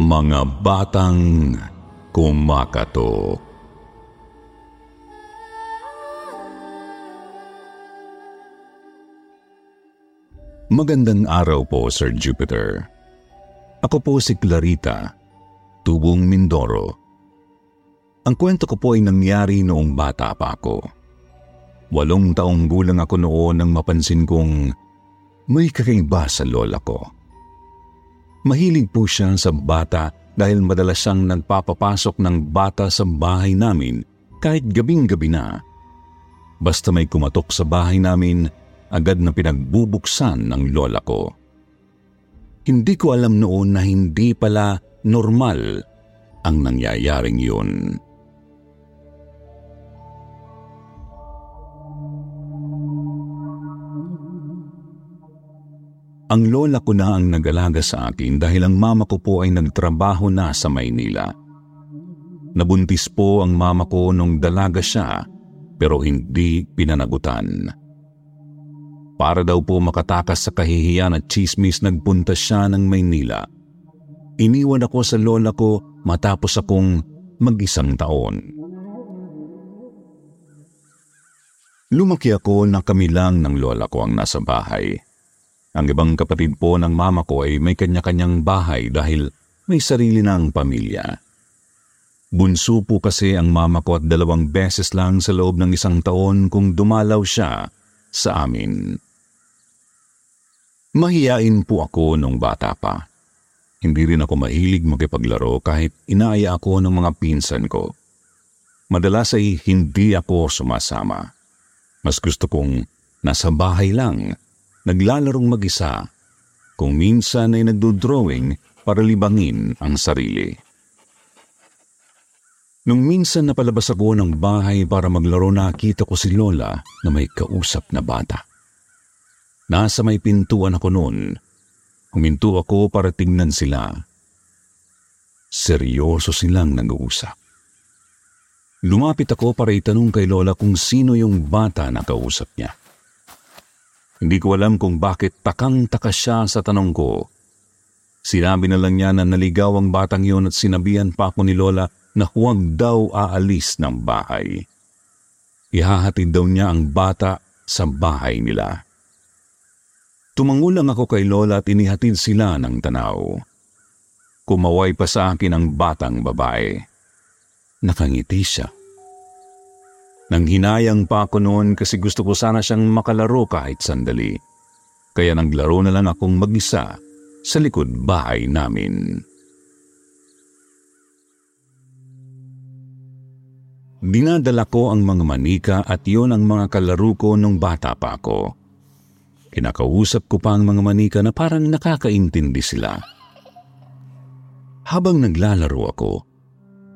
Mga Batang Kumakatok Magandang araw po, Sir Jupiter. Ako po si Clarita, tubong Mindoro. Ang kwento ko po ay nangyari noong bata pa ako. Walong taong gulang ako noon nang mapansin kong may kakaiba sa lola ko. Mahilig po siya sa bata dahil madalas siyang nagpapapasok ng bata sa bahay namin kahit gabing-gabi na. Basta may kumatok sa bahay namin, agad na pinagbubuksan ng lola ko. Hindi ko alam noon na hindi pala normal ang nangyayaring yun. Ang lola ko na ang nag-alaga sa akin dahil ang mama ko po ay nagtrabaho na sa Maynila. Nabuntis po ang mama ko nung dalaga siya pero hindi pinanagutan. Para daw po makatakas sa kahihiyan at chismis nagpunta siya ng Maynila. Iniwan ako sa lola ko matapos akong mag-isang taon. Lumaki ako na kami lang ng lola ko ang nasa bahay. Ang ibang kapatid po ng mama ko ay may kanya-kanyang bahay dahil may sarili ng pamilya. Bunso po kasi ang mama ko at dalawang beses lang sa loob ng isang taon kung dumalaw siya sa amin. Mahiyain po ako nung bata pa. Hindi rin ako mahilig makipaglaro kahit inaaya ako ng mga pinsan ko. Madalas ay hindi ako sumasama. Mas gusto kong nasa bahay lang, naglalarong mag-isa, kung minsan ay nagdo-drawing para libangin ang sarili. Nung minsan napalabas ako ng bahay para maglaro nakita ko si Lola na may kausap na bata. Nasa may pintuan ako noon. Huminto ako para tingnan sila. Seryoso silang nag-uusap. Lumapit ako para itanong kay Lola kung sino yung bata na kausap niya. Hindi ko alam kung bakit takang-taka siya sa tanong ko. Sinabi na lang niya na naligaw ang batang yun at sinabihan pa ako ni Lola na huwag daw aalis ng bahay. Ihahatid daw niya ang bata sa bahay nila. Tumangulang ako kay Lola at inihatid sila ng tanaw. Kumaway pa sa akin ang batang babae. Nakangiti siya. Nang hinayang pa ako noon kasi gusto ko sana siyang makalaro kahit sandali. Kaya naglaro na lang akong mag-isa sa likod bahay namin. Dinadala ko ang mga manika at yon ang mga kalaro ko nung bata pa ako. Kinakausap ko pa ang mga manika na parang nakakaintindi sila. Habang naglalaro ako,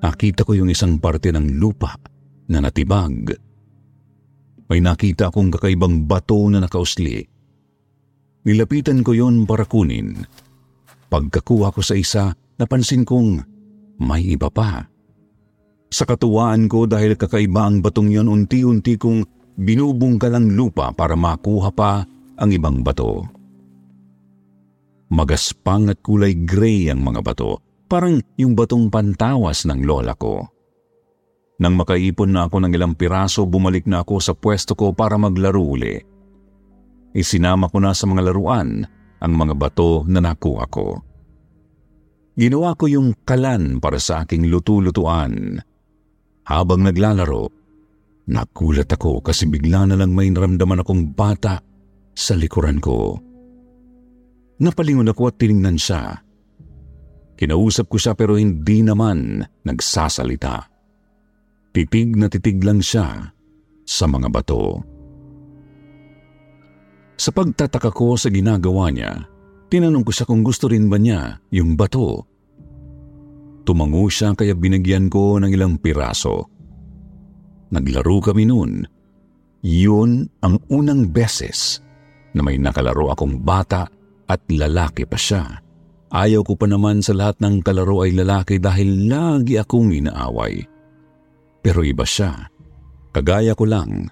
nakita ko yung isang parte ng lupa na natibag. May nakita akong kakaibang bato na nakausli. Nilapitan ko yon para kunin. Pagkakuha ko sa isa, napansin kong may iba pa. Sa katuwaan ko dahil kakaiba ang batong yon unti-unti kong binubungkalang lupa para makuha pa ang ibang bato. Magaspang at kulay gray ang mga bato, parang yung batong pantawas ng lola ko. Nang makaipon na ako ng ilang piraso, bumalik na ako sa pwesto ko para maglaro uli. Isinama ko na sa mga laruan ang mga bato na nakuha ko. Ginawa ko yung kalan para sa aking lutu-lutuan. Habang naglalaro, nakulat ako kasi bigla na lang may naramdaman akong bata sa likuran ko. Napalingon ako at tiningnan siya. Kinausap ko siya pero hindi naman nagsasalita. Titig na titig lang siya sa mga bato. Sa pagtataka ko sa ginagawa niya, tinanong ko siya kung gusto rin ba niya yung bato. Tumango siya kaya binigyan ko ng ilang piraso. Naglaro kami noon. Yun ang unang beses na may nakalaro akong bata at lalaki pa siya. Ayaw ko pa naman sa lahat ng kalaro ay lalaki dahil lagi akong inaaway. Pero iba siya. Kagaya ko lang.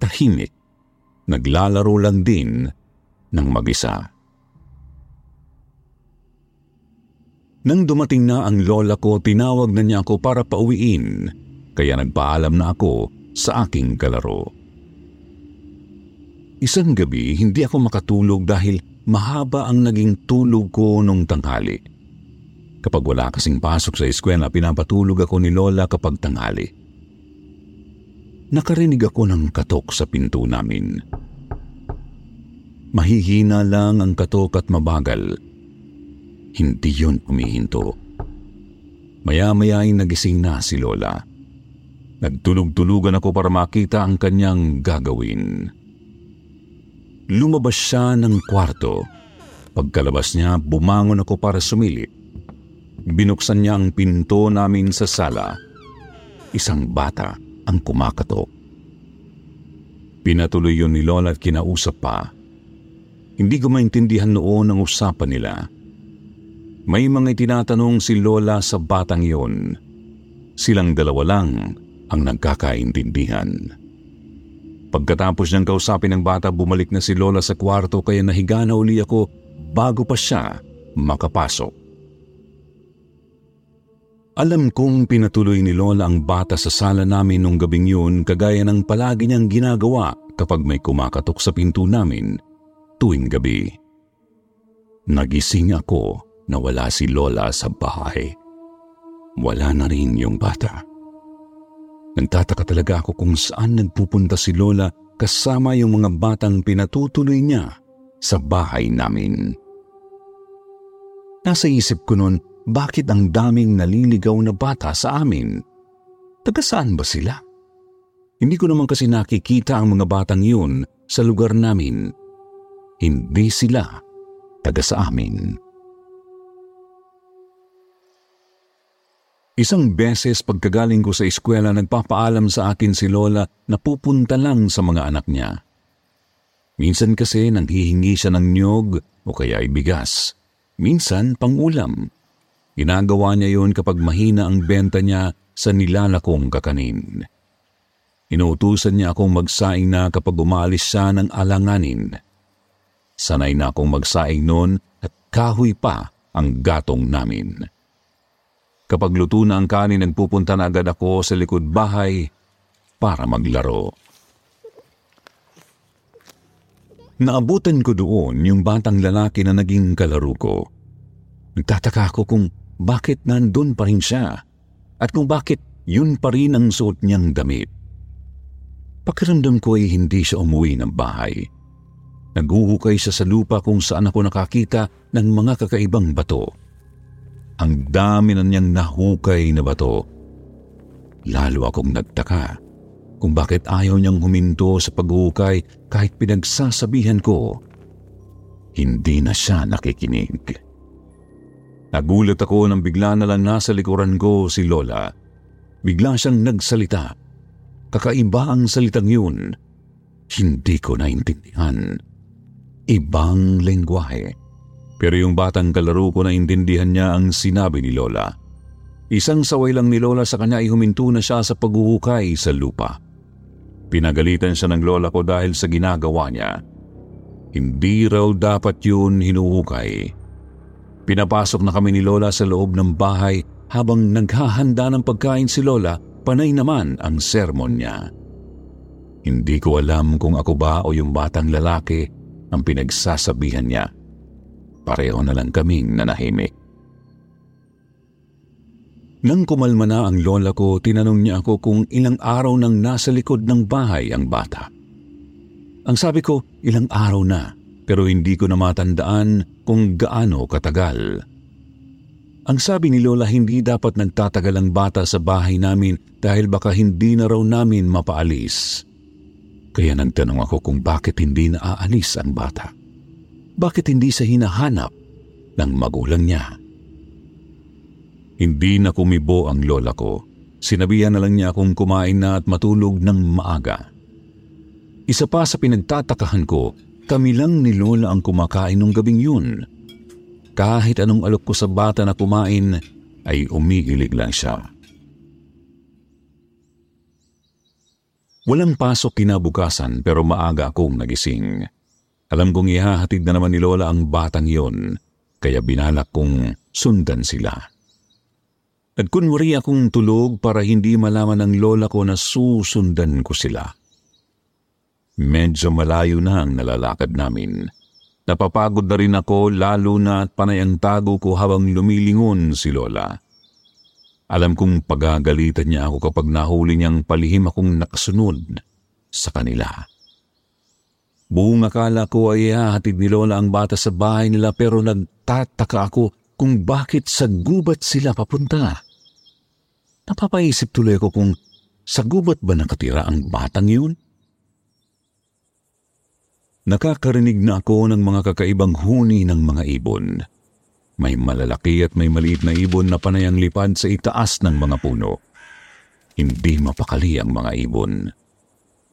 Tahimik. Naglalaro lang din ng mag-isa. Nang dumating na ang lola ko, tinawag na niya ako para pauwiin, kaya nagpaalam na ako sa aking kalaro. Isang gabi, hindi ako makatulog dahil mahaba ang naging tulog ko nung tanghali. Kapag wala kasing pasok sa eskwela, pinapatulog ako ni Lola kapag tanghali. Nakarinig ako ng katok sa pinto namin. Mahihina lang ang katok at mabagal. Hindi yun umihinto. Maya-maya ay nagising na si Lola. Nagtulog-tulugan ako para makita ang kanyang gagawin. Lumabas siya ng kwarto. Pagkalabas niya, bumangon ako para sumilip. Binuksan niya ang pinto namin sa sala. Isang bata ang kumakatok. Pinatuloy yun ni Lola at kinausap pa. Hindi ko maintindihan noon ang usapan nila. May mga tinatanong si Lola sa batang iyon. Silang dalawa lang ang nagkakaintindihan. Pagkatapos niyang kausapin ng bata, bumalik na si Lola sa kwarto kaya nahiga na uli ako bago pa siya makapasok. Alam kong pinatuloy ni Lola ang bata sa sala namin nung gabing yun kagaya ng palagi niyang ginagawa kapag may kumakatok sa pinto namin tuwing gabi. Nagising ako na wala si Lola sa bahay. Wala na rin yung bata. Nagtataka talaga ako kung saan nagpupunta si Lola kasama yung mga batang pinatutuloy niya sa bahay namin. Nasa isip ko noon, bakit ang daming naliligaw na bata sa amin? Taga saan ba sila? Hindi ko naman kasi nakikita ang mga batang yun sa lugar namin. Hindi sila taga sa amin. Isang beses pagkagaling ko sa eskwela nagpapaalam sa akin si Lola na pupunta lang sa mga anak niya. Minsan kasi nanghihingi siya ng nyog o kaya ay bigas. Minsan pangulam. Ginagawa niya yon kapag mahina ang benta niya sa nilalakong kakanin. Inuutusan niya akong magsaing na kapag umalis siya ng alanganin. Sanay na akong magsaing noon at kahoy pa ang gatong namin. Kapag luto na ang kanin, nagpupunta na agad ako sa likod bahay para maglaro. Naabutan ko doon yung batang lalaki na naging kalaro ko. Nagtataka ako kung bakit nandun pa rin siya at kung bakit yun pa rin ang suot niyang damit. Pakiramdam ko ay hindi siya umuwi ng bahay. Naguhukay siya sa lupa kung saan ako nakakita ng mga kakaibang bato. Ang dami na niyang nahukay na bato. Lalo akong nagtaka kung bakit ayaw niyang huminto sa paghukay kahit pinagsasabihan ko. Hindi na siya nakikinig. Nagulat ako nang bigla na lang nasa likuran ko si Lola. Bigla siyang nagsalita. Kakaiba ang salitang yun. Hindi ko naintindihan. Ibang lengguwahe. Pero yung batang kalaro ko naintindihan niya ang sinabi ni Lola. Isang saway lang ni Lola sa kanya ay huminto na siya sa paghuhukay sa lupa. Pinagalitan siya ng Lola ko dahil sa ginagawa niya. Hindi raw dapat yun hinuhukay. Pinapasok na kami ni Lola sa loob ng bahay habang naghahanda ng pagkain si Lola, panay naman ang sermon niya. Hindi ko alam kung ako ba o yung batang lalaki ang pinagsasabihan niya. Pareho na lang kaming nanahimik. Nang kumalma na ang lola ko, tinanong niya ako kung ilang araw nang nasa likod ng bahay ang bata. Ang sabi ko, ilang araw na pero hindi ko na matandaan kung gaano katagal. Ang sabi ni Lola hindi dapat nagtatagal ang bata sa bahay namin dahil baka hindi na raw namin mapaalis. Kaya nagtanong ako kung bakit hindi naaalis ang bata. Bakit hindi sa hinahanap ng magulang niya? Hindi na kumibo ang lola ko. Sinabihan na lang niya akong kumain na at matulog ng maaga. Isa pa sa pinagtatakahan ko, kami lang ni Lola ang kumakain nung gabing yun. Kahit anong alok ko sa bata na kumain, ay umiilig lang siya. Walang pasok kinabukasan pero maaga akong nagising. Alam kong ihahatid na naman ni Lola ang batang yon, kaya binalak kong sundan sila. Nagkunwari akong tulog para hindi malaman ng lola ko na susundan ko sila. Medyo malayo na ang nalalakad namin. Napapagod na rin ako lalo na at panay ang tago ko habang lumilingon si Lola. Alam kong pagagalitan niya ako kapag nahuli niyang palihim akong nakasunod sa kanila. Buong akala ko ay hahatid ni Lola ang bata sa bahay nila pero nagtataka ako kung bakit sa gubat sila papunta. Napapaisip tuloy ako kung sa gubat ba nakatira ang batang yun? Nakakarinig na ako ng mga kakaibang huni ng mga ibon. May malalaki at may maliit na ibon na panayang lipad sa itaas ng mga puno. Hindi mapakali ang mga ibon.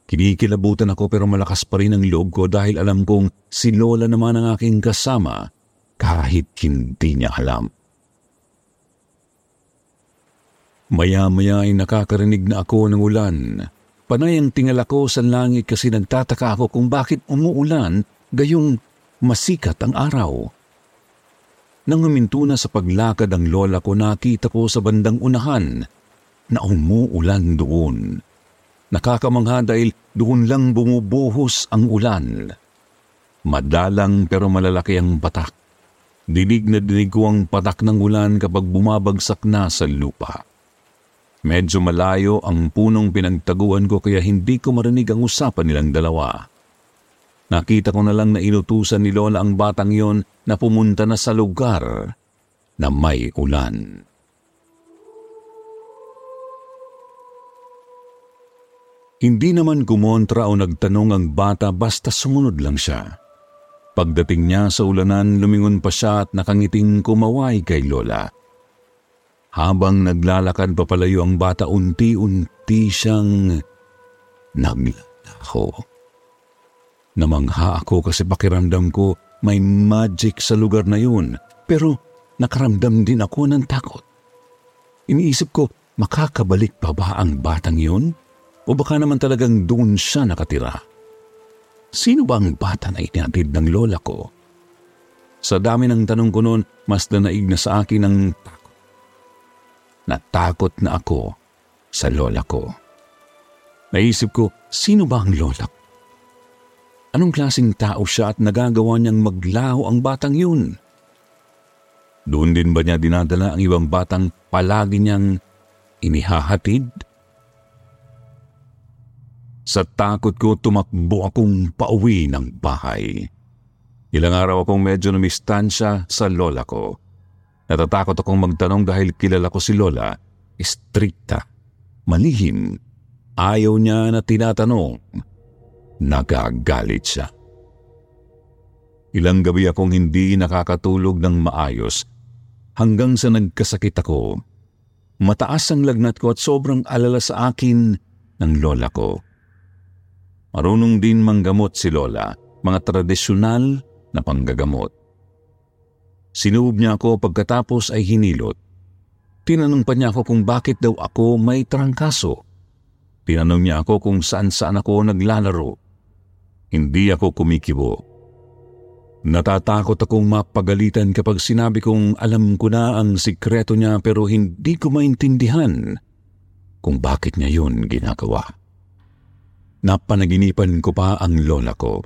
Kinikilabutan ako pero malakas pa rin ang loob ko dahil alam kong si Lola naman ang aking kasama kahit hindi niya alam. Maya-maya ay nakakarinig na ako ng ulan. Panay ang tingala ko sa langit kasi nagtataka ako kung bakit umuulan gayong masikat ang araw. Nang huminto na sa paglakad ang lola ko, nakita ko sa bandang unahan na umuulan doon. Nakakamangha dahil doon lang bumubuhos ang ulan. Madalang pero malalaki ang patak. Dinig na dinig ko ang patak ng ulan kapag bumabagsak na sa lupa. Medyo malayo ang punong pinagtaguan ko kaya hindi ko marinig ang usapan nilang dalawa. Nakita ko na lang na inutusan ni Lola ang batang yon na pumunta na sa lugar na may ulan. Hindi naman kumontra o nagtanong ang bata basta sumunod lang siya. Pagdating niya sa ulanan, lumingon pa siya at nakangiting kumaway kay Lola. Habang naglalakad papalayo ang bata, unti-unti siyang naglalaho. Namangha ako kasi pakiramdam ko may magic sa lugar na yun, pero nakaramdam din ako ng takot. Iniisip ko, makakabalik pa ba ang batang yun? O baka naman talagang doon siya nakatira? Sino ba ang bata na inatid ng lola ko? Sa dami ng tanong ko noon, mas danaig na sa akin ang Natakot na ako sa lola ko. Naisip ko, sino ba ang lola? Anong klaseng tao siya at nagagawa niyang maglaho ang batang yun? Doon din ba niya dinadala ang ibang batang palagi niyang inihahatid? Sa takot ko, tumakbo akong pauwi ng bahay. Ilang araw akong medyo numistansya sa lola ko. Natatakot akong magtanong dahil kilala ko si Lola, istrikta, malihim, ayaw niya na tinatanong. Nagagalit siya. Ilang gabi akong hindi nakakatulog ng maayos hanggang sa nagkasakit ako. Mataas ang lagnat ko at sobrang alala sa akin ng lola ko. Marunong din manggamot si lola, mga tradisyonal na panggagamot. Sinuob niya ako pagkatapos ay hinilot. Tinanong pa niya ako kung bakit daw ako may trangkaso. Tinanong niya ako kung saan-saan ako naglalaro. Hindi ako kumikibo. Natatakot akong mapagalitan kapag sinabi kong alam ko na ang sikreto niya pero hindi ko maintindihan kung bakit niya yun ginagawa. Napanaginipan ko pa ang lola ko.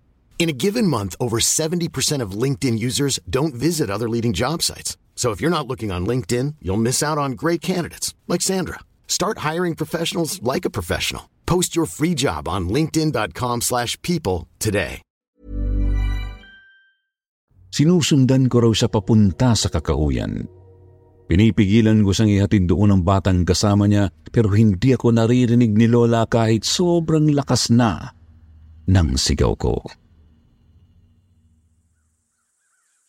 In a given month, over 70% of LinkedIn users don't visit other leading job sites. So if you're not looking on LinkedIn, you'll miss out on great candidates like Sandra. Start hiring professionals like a professional. Post your free job on linkedin.com/people today. Sinusundan ko raw siya papunta sa kakauyan. Pinipigilan ko siyang ihatid doon ang batang kasama niya pero hindi ako naririnig ni Lola kahit sobrang lakas na ng sigaw ko.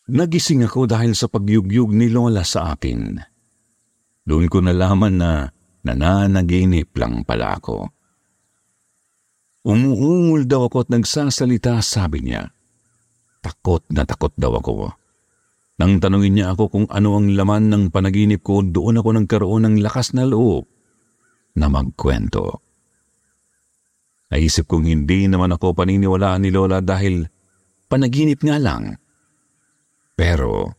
Nagising ako dahil sa pagyugyug ni Lola sa akin. Doon ko nalaman na nananaginip lang pala ako. Umuungol daw ako at nagsasalita, sabi niya. Takot na takot daw ako. Nang tanungin niya ako kung ano ang laman ng panaginip ko, doon ako nagkaroon ng lakas na loob na magkwento. Naisip kong hindi naman ako paniniwalaan ni Lola dahil panaginip nga lang. Pero,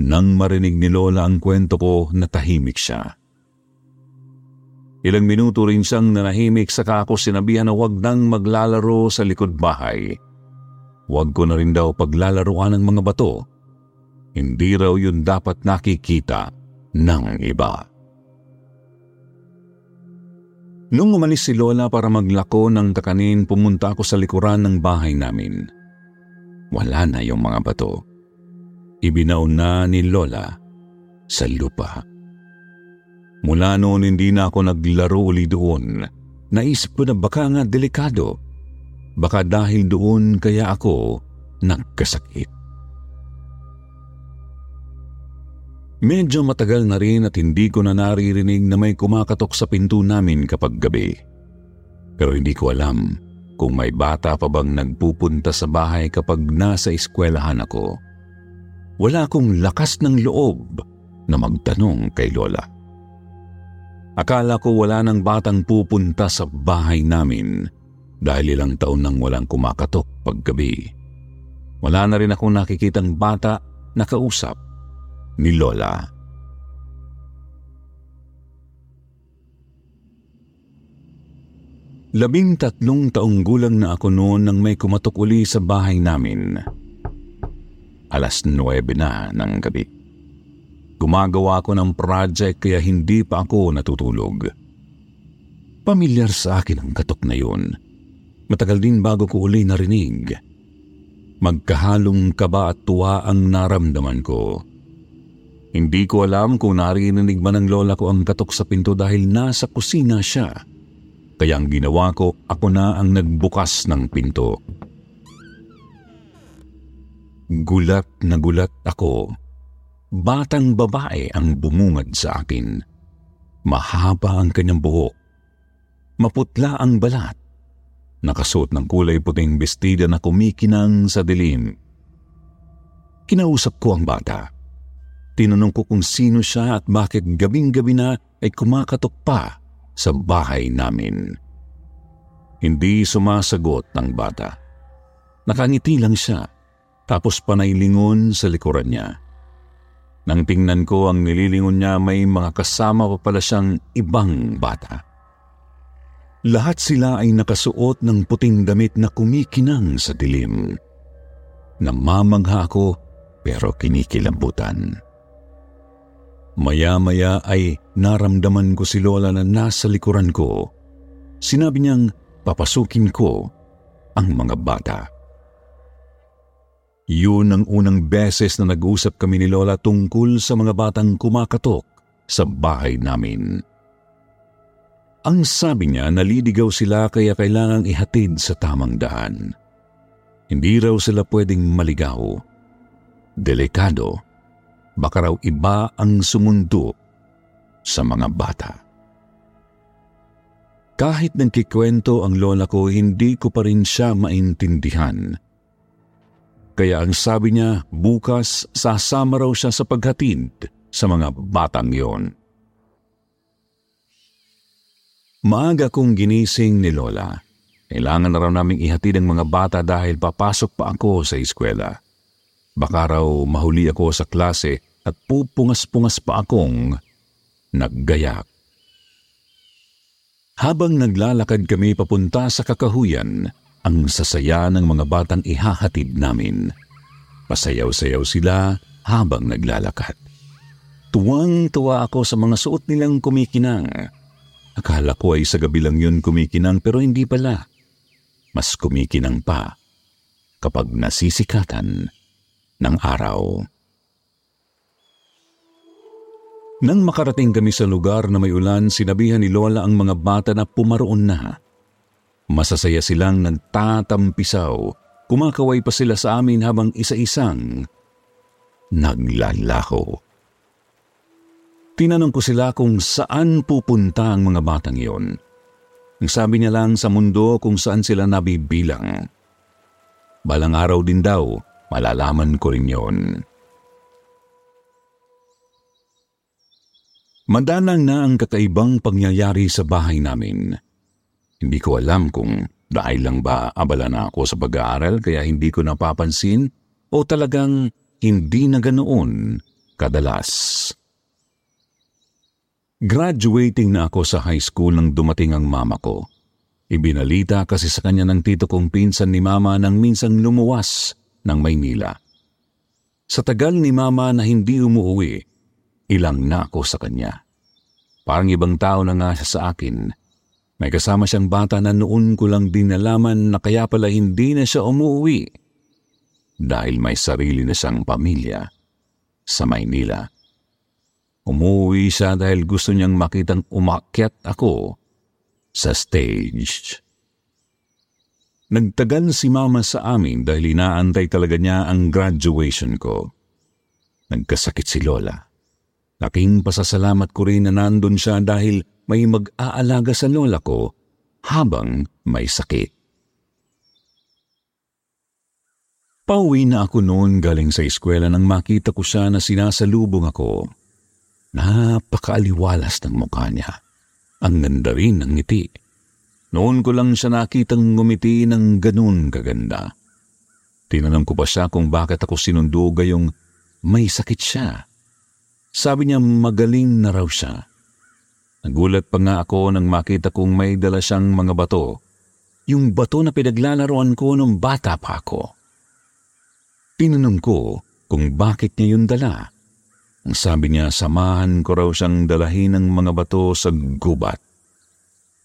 nang marinig ni Lola ang kwento ko, natahimik siya. Ilang minuto rin siyang nanahimik saka ako sinabihan na huwag nang maglalaro sa likod bahay. Huwag ko na rin daw paglalaroan ng mga bato. Hindi raw yun dapat nakikita ng iba. Nung umalis si Lola para maglako ng kakanin, pumunta ako sa likuran ng bahay namin. Wala na yung mga bato ibinaw na ni Lola sa lupa. Mula noon hindi na ako naglaro uli doon. Naisip ko na baka nga delikado. Baka dahil doon kaya ako nagkasakit. Medyo matagal na rin at hindi ko na naririnig na may kumakatok sa pinto namin kapag gabi. Pero hindi ko alam kung may bata pa bang nagpupunta sa bahay kapag nasa eskwelahan ako. Wala akong lakas ng loob na magtanong kay Lola. Akala ko wala nang batang pupunta sa bahay namin dahil ilang taon nang walang kumakatok paggabi. Wala na rin akong nakikitang bata na kausap ni Lola. Labing tatlong taong gulang na ako noon nang may kumatok uli sa bahay namin. Alas 9 na ng gabi. Gumagawa ako ng project kaya hindi pa ako natutulog. Pamilyar sa akin ang katok na yun. Matagal din bago ko uli narinig. Magkahalong kaba at tuwa ang naramdaman ko. Hindi ko alam kung narinig ba ng lola ko ang katok sa pinto dahil nasa kusina siya. Kaya ang ginawa ko, ako na ang nagbukas ng pinto. Gulat na gulat ako. Batang babae ang bumungad sa akin. Mahaba ang kanyang buhok. Maputla ang balat. Nakasuot ng kulay puting bestida na kumikinang sa dilim. Kinausap ko ang bata. Tinanong ko kung sino siya at bakit gabing-gabi na ay kumakatok pa sa bahay namin. Hindi sumasagot ng bata. Nakangiti lang siya tapos panay lingon sa likuran niya. Nang tingnan ko ang nililingon niya may mga kasama pa pala siyang ibang bata. Lahat sila ay nakasuot ng puting damit na kumikinang sa dilim. Namamangha ako pero kinikilambutan. Maya-maya ay naramdaman ko si Lola na nasa likuran ko. Sinabi niyang papasukin ko ang mga bata. Yun ang unang beses na nag-usap kami ni Lola tungkol sa mga batang kumakatok sa bahay namin. Ang sabi niya, nalidigaw sila kaya kailangang ihatid sa tamang daan. Hindi raw sila pwedeng maligaw. Delikado baka raw iba ang sumundo sa mga bata. Kahit nagkikwento ang lola ko, hindi ko pa rin siya maintindihan. Kaya ang sabi niya, bukas sasama raw siya sa paghatid sa mga batang yon. Maaga kong ginising ni Lola. Kailangan na raw naming ihatid ang mga bata dahil papasok pa ako sa eskwela. Baka raw mahuli ako sa klase at pupungas-pungas pa akong naggayak. Habang naglalakad kami papunta sa kakahuyan, ang sasaya ng mga batang ihahatid namin. Pasayaw-sayaw sila habang naglalakad. Tuwang-tuwa ako sa mga suot nilang kumikinang. Akala ko ay sa gabi lang yun kumikinang pero hindi pala. Mas kumikinang pa kapag nasisikatan ng araw. Nang makarating kami sa lugar na may ulan, sinabihan ni Lola ang mga bata na pumaroon na. Masasaya silang nagtatampisaw. Kumakaway pa sila sa amin habang isa-isang naglalaho. Tinanong ko sila kung saan pupunta ang mga batang iyon. Ang sabi niya lang sa mundo kung saan sila nabibilang. Balang araw din daw, malalaman ko rin yon. Madalang na ang kakaibang pangyayari sa bahay namin. Hindi ko alam kung dahil lang ba abala na ako sa pag-aaral kaya hindi ko napapansin o talagang hindi na ganoon kadalas. Graduating na ako sa high school nang dumating ang mama ko. Ibinalita kasi sa kanya ng tito kong pinsan ni mama nang minsang lumuwas ng Maynila. Sa tagal ni mama na hindi umuwi, ilang na ako sa kanya. Parang ibang tao na nga siya sa akin. May kasama siyang bata na noon ko lang din nalaman na kaya pala hindi na siya umuwi dahil may sarili na siyang pamilya sa Maynila. Umuwi siya dahil gusto niyang makitang umakyat ako sa stage. Nagtagal si mama sa amin dahil inaantay talaga niya ang graduation ko. Nagkasakit si Lola. Laking pasasalamat ko rin na nandun siya dahil may mag-aalaga sa lola ko habang may sakit. Pauwi na ako noon galing sa eskwela nang makita ko siya na sinasalubong ako. Napakaaliwalas ng mukha niya. Ang ganda rin ng ngiti. Noon ko lang siya nakitang ngumiti ng ganun kaganda. Tinanong ko pa siya kung bakit ako sinundo gayong may sakit siya. Sabi niya magaling na raw siya. Nagulat pa nga ako nang makita kong may dala siyang mga bato. Yung bato na pinaglalaroan ko nung bata pa ako. Tinanong ko kung bakit niya yun dala. Ang sabi niya, samahan ko raw siyang dalahin ng mga bato sa gubat.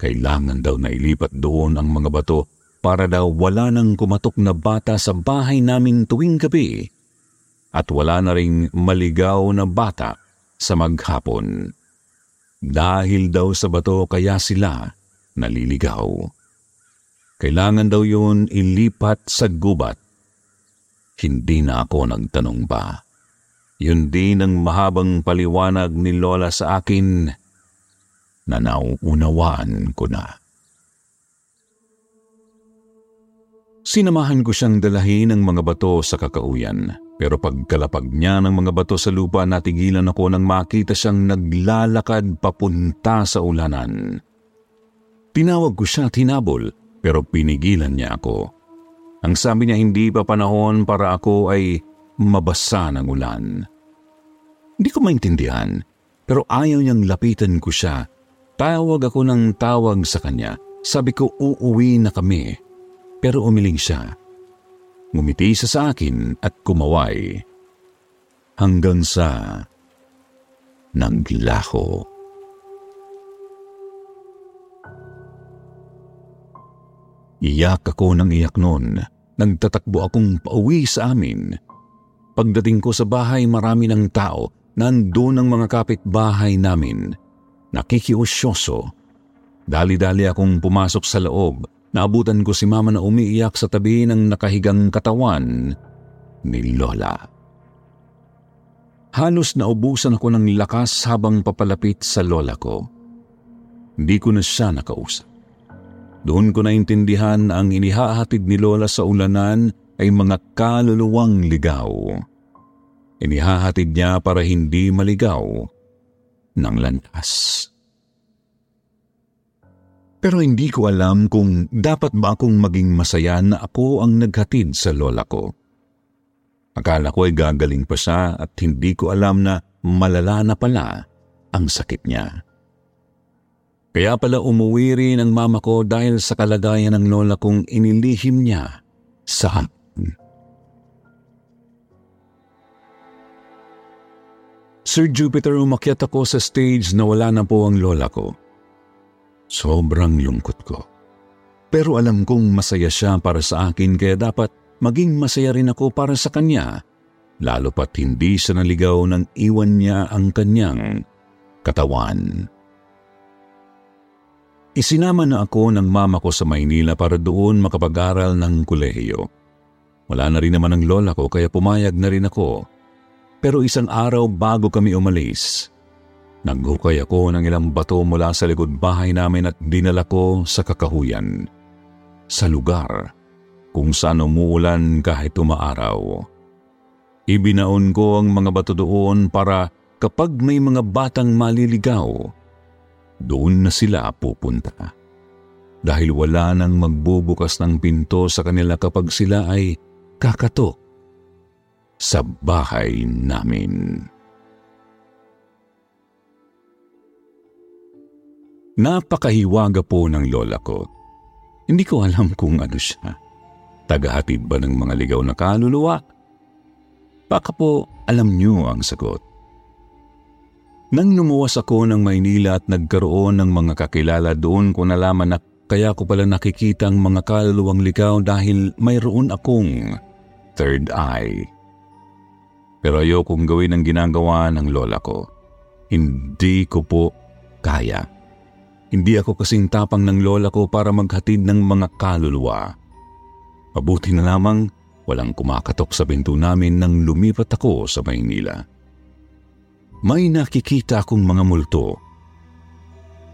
Kailangan daw na ilipat doon ang mga bato para daw wala nang kumatok na bata sa bahay namin tuwing gabi at wala na ring maligaw na bata sa maghapon. Dahil daw sa bato kaya sila naliligaw. Kailangan daw yun ilipat sa gubat. Hindi na ako nagtanong pa. Yun din ang mahabang paliwanag ni Lola sa akin na nauunawaan ko na. Sinamahan ko siyang dalahin ng mga bato sa kakauyan. Pero pagkalapag niya ng mga bato sa lupa, natigilan ako nang makita siyang naglalakad papunta sa ulanan. Tinawag ko siya tinabol, pero pinigilan niya ako. Ang sabi niya hindi pa panahon para ako ay mabasa ng ulan. Hindi ko maintindihan, pero ayaw niyang lapitan ko siya. Tawag ako ng tawag sa kanya. Sabi ko uuwi na kami, pero umiling siya. Ngumiti siya sa akin at kumaway. Hanggang sa naglaho. Iyak ako ng iyak noon. Nagtatakbo akong pauwi sa amin. Pagdating ko sa bahay, marami ng tao. Nandun ang mga kapitbahay namin. Nakikiusyoso. Dali-dali akong pumasok sa loob Naabutan ko si mama na umiiyak sa tabi ng nakahigang katawan ni Lola. Halos naubusan ako ng lakas habang papalapit sa lola ko. Hindi ko na siya nakausap. Doon ko naintindihan na ang inihahatid ni Lola sa ulanan ay mga kaluluwang ligaw. Inihahatid niya para hindi maligaw ng landas. Pero hindi ko alam kung dapat ba akong maging masaya na ako ang naghatid sa lola ko. Akala ko ay gagaling pa siya at hindi ko alam na malala na pala ang sakit niya. Kaya pala umuwi rin ang mama ko dahil sa kalagayan ng lola kong inilihim niya sa akin. Sir Jupiter, umakyat ako sa stage na wala na po ang lola ko. Sobrang lungkot ko. Pero alam kong masaya siya para sa akin kaya dapat maging masaya rin ako para sa kanya, lalo pat hindi siya naligaw nang iwan niya ang kanyang katawan. Isinama na ako ng mama ko sa Maynila para doon makapag-aral ng kolehiyo. Wala na rin naman ang lola ko kaya pumayag na rin ako. Pero isang araw bago kami umalis, naghukay ako ng ilang bato mula sa likod bahay namin at dinala ko sa kakahuyan. Sa lugar kung saan umuulan kahit umaaraw. Ibinaon ko ang mga bato doon para kapag may mga batang maliligaw, doon na sila pupunta. Dahil wala nang magbubukas ng pinto sa kanila kapag sila ay kakatok sa bahay namin. Napakahiwaga po ng lola ko. Hindi ko alam kung ano siya. Tagahatid ba ng mga ligaw na kaluluwa? Baka po alam niyo ang sagot. Nang lumuwas ako ng Maynila at nagkaroon ng mga kakilala doon ko nalaman na kaya ko pala nakikita ang mga kaluluwang ligaw dahil mayroon akong third eye. Pero ayokong gawin ang ginagawa ng lola ko. Hindi ko po kaya. Hindi ako kasing tapang ng lola ko para maghatid ng mga kaluluwa. Mabuti na lamang walang kumakatok sa pinto namin nang lumipat ako sa Maynila may nakikita akong mga multo.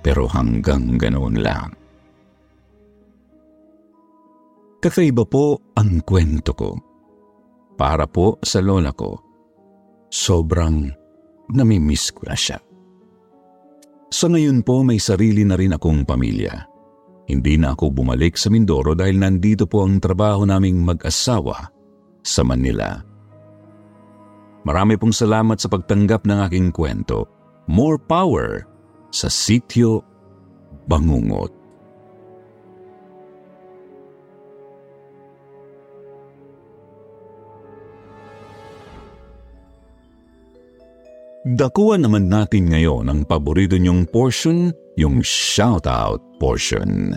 Pero hanggang ganoon lang. Kakaiba po ang kwento ko. Para po sa lola ko, sobrang namimiss ko na siya. Sa ngayon po may sarili na rin akong pamilya. Hindi na ako bumalik sa Mindoro dahil nandito po ang trabaho naming mag-asawa sa Manila. Marami pong salamat sa pagtanggap ng aking kwento. More power sa sityo Bangungot. Dakuan naman natin ngayon ang paborito niyong portion, yung shoutout portion.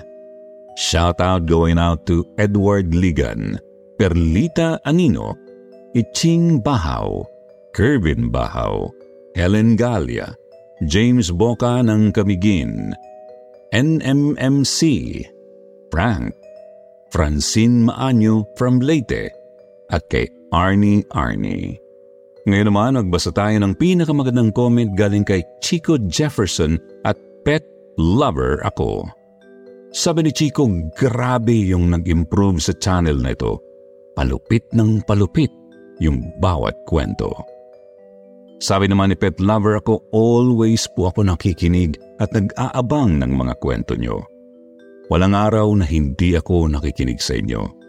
Shoutout going out to Edward Ligan, Perlita Anino, Iching Bahaw, Kervin Bahaw, Helen Galia, James Boca ng Kamigin, NMMC, Frank, Francine Maanyo from Leyte, at kay Arnie Arnie. Ngayon naman, nagbasa tayo ng pinakamagandang comment galing kay Chico Jefferson at Pet Lover Ako. Sabi ni Chico, grabe yung nag-improve sa channel na ito. Palupit ng palupit yung bawat kwento. Sabi naman ni Pet Lover ako, always po ako nakikinig at nag-aabang ng mga kwento nyo. Walang araw na hindi ako nakikinig sa inyo.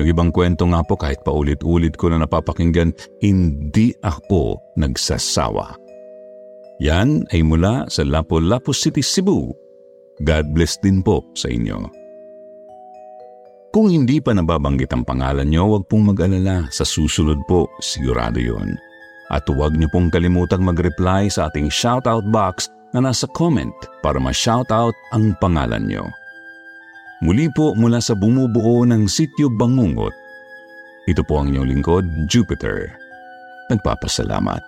Yung ibang kwento nga po kahit paulit-ulit ko na napapakinggan, hindi ako nagsasawa. Yan ay mula sa Lapu-Lapu City, Cebu. God bless din po sa inyo. Kung hindi pa nababanggit ang pangalan nyo, huwag pong mag-alala. Sa susunod po, sigurado yon. At huwag niyo pong kalimutang mag-reply sa ating shoutout box na nasa comment para ma-shoutout ang pangalan niyo. Muli po mula sa bumubuo ng Sityo Bangungot. Ito po ang inyong lingkod, Jupiter. Nagpapasalamat.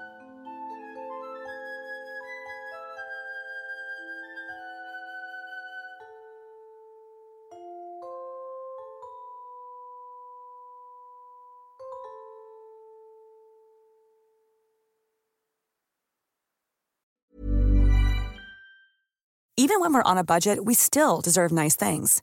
Even when we're on a budget, we still deserve nice things.